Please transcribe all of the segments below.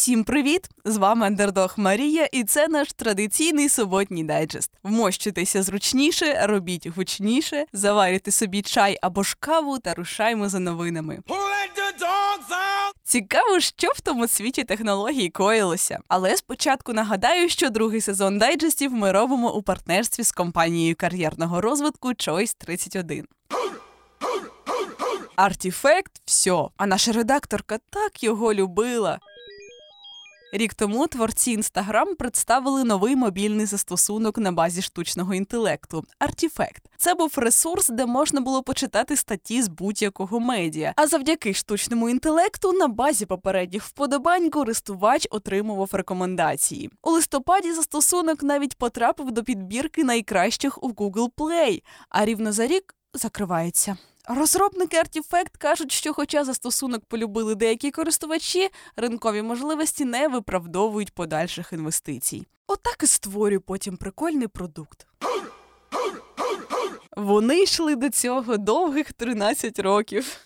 Всім привіт! З вами Андердог Марія, і це наш традиційний суботній дайджест. Вмощуйтеся зручніше, робіть гучніше, заварюйте собі чай або ж каву та рушаймо за новинами. Цікаво, що в тому світі технологій коїлося. Але спочатку нагадаю, що другий сезон дайджестів ми робимо у партнерстві з компанією кар'єрного розвитку Choice 31. Артіфект все. А наша редакторка так його любила. Рік тому творці Інстаграм представили новий мобільний застосунок на базі штучного інтелекту Артіфект. Це був ресурс, де можна було почитати статті з будь-якого медіа. А завдяки штучному інтелекту на базі попередніх вподобань користувач отримував рекомендації. У листопаді застосунок навіть потрапив до підбірки найкращих у Google Play, а рівно за рік закривається. Розробники Artifact кажуть, що, хоча застосунок полюбили деякі користувачі, ринкові можливості не виправдовують подальших інвестицій. Отак і створюю потім прикольний продукт. Вони йшли до цього довгих 13 років.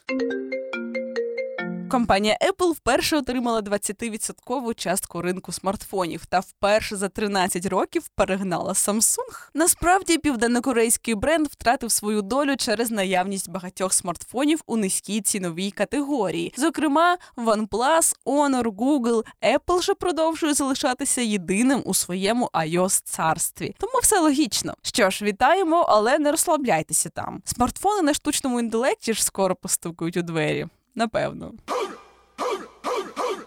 Компанія Apple вперше отримала 20% частку ринку смартфонів та вперше за 13 років перегнала Samsung. Насправді південнокорейський бренд втратив свою долю через наявність багатьох смартфонів у низькій ціновій категорії. Зокрема, OnePlus, Honor, Google, Apple же продовжує залишатися єдиним у своєму ios царстві. Тому все логічно. Що ж, вітаємо, але не розслабляйтеся там. Смартфони на штучному інтелекті ж скоро постукають у двері. Напевно.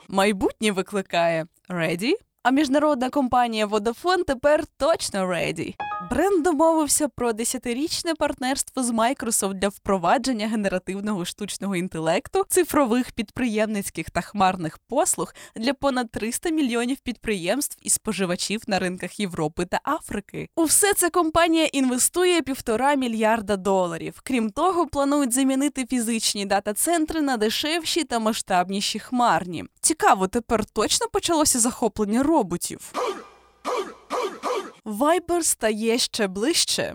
Майбутнє викликає Ready? А міжнародна компанія Vodafone тепер точно ready. Бренд домовився про десятирічне партнерство з Microsoft для впровадження генеративного штучного інтелекту, цифрових підприємницьких та хмарних послуг для понад 300 мільйонів підприємств і споживачів на ринках Європи та Африки. У все це компанія інвестує півтора мільярда доларів. Крім того, планують замінити фізичні дата-центри на дешевші та масштабніші хмарні. Цікаво, тепер точно почалося захоплення роботів. Viber стає ще ближче.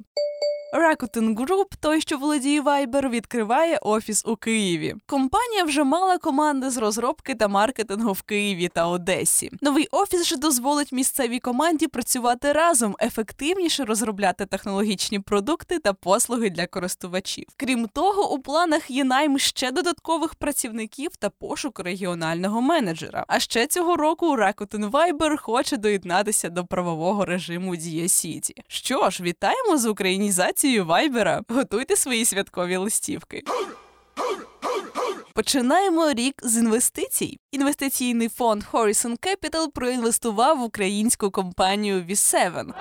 Rakuten Group, той, що володіє Viber, відкриває офіс у Києві. Компанія вже мала команди з розробки та маркетингу в Києві та Одесі. Новий офіс же дозволить місцевій команді працювати разом, ефективніше розробляти технологічні продукти та послуги для користувачів. Крім того, у планах є найм ще додаткових працівників та пошук регіонального менеджера. А ще цього року Rakuten Viber хоче доєднатися до правового режиму Дія Сіті. Що ж, вітаємо з українізацією акцією Вайбера. Готуйте свої святкові листівки. Починаємо рік з інвестицій. Інвестиційний фонд Horizon Capital проінвестував в українську компанію V7.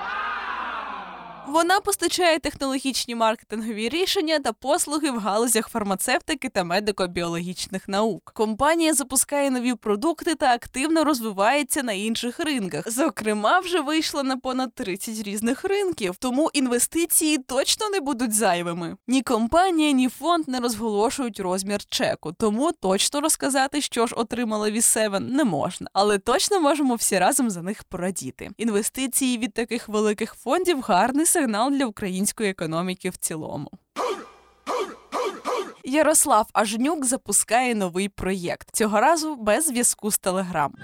Вона постачає технологічні маркетингові рішення та послуги в галузях фармацевтики та медико-біологічних наук. Компанія запускає нові продукти та активно розвивається на інших ринках. Зокрема, вже вийшла на понад 30 різних ринків, тому інвестиції точно не будуть зайвими. Ні компанія, ні фонд не розголошують розмір чеку, тому точно розказати, що ж отримала V7, не можна, але точно можемо всі разом за них порадіти. Інвестиції від таких великих фондів гарний сигнал для української економіки в цілому. Ярослав Ажнюк запускає новий проєкт цього разу без зв'язку з Телеграм.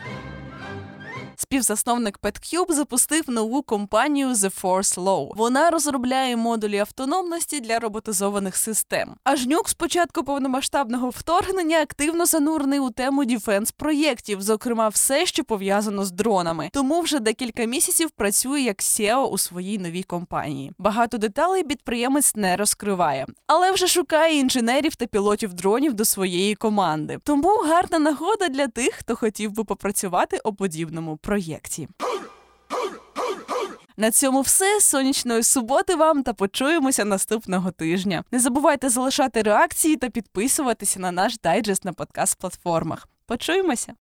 Співзасновник PetCube запустив нову компанію The Force Law. Вона розробляє модулі автономності для роботизованих систем. А жнюк з початку повномасштабного вторгнення активно занурений у тему діфенс проєктів, зокрема, все, що пов'язано з дронами. Тому вже декілька місяців працює як SEO у своїй новій компанії. Багато деталей підприємець не розкриває, але вже шукає інженерів та пілотів дронів до своєї команди. Тому гарна нагода для тих, хто хотів би попрацювати у подібному проєкті. На цьому все. Сонячної суботи вам та почуємося наступного тижня. Не забувайте залишати реакції та підписуватися на наш дайджест на подкаст платформах. Почуємося!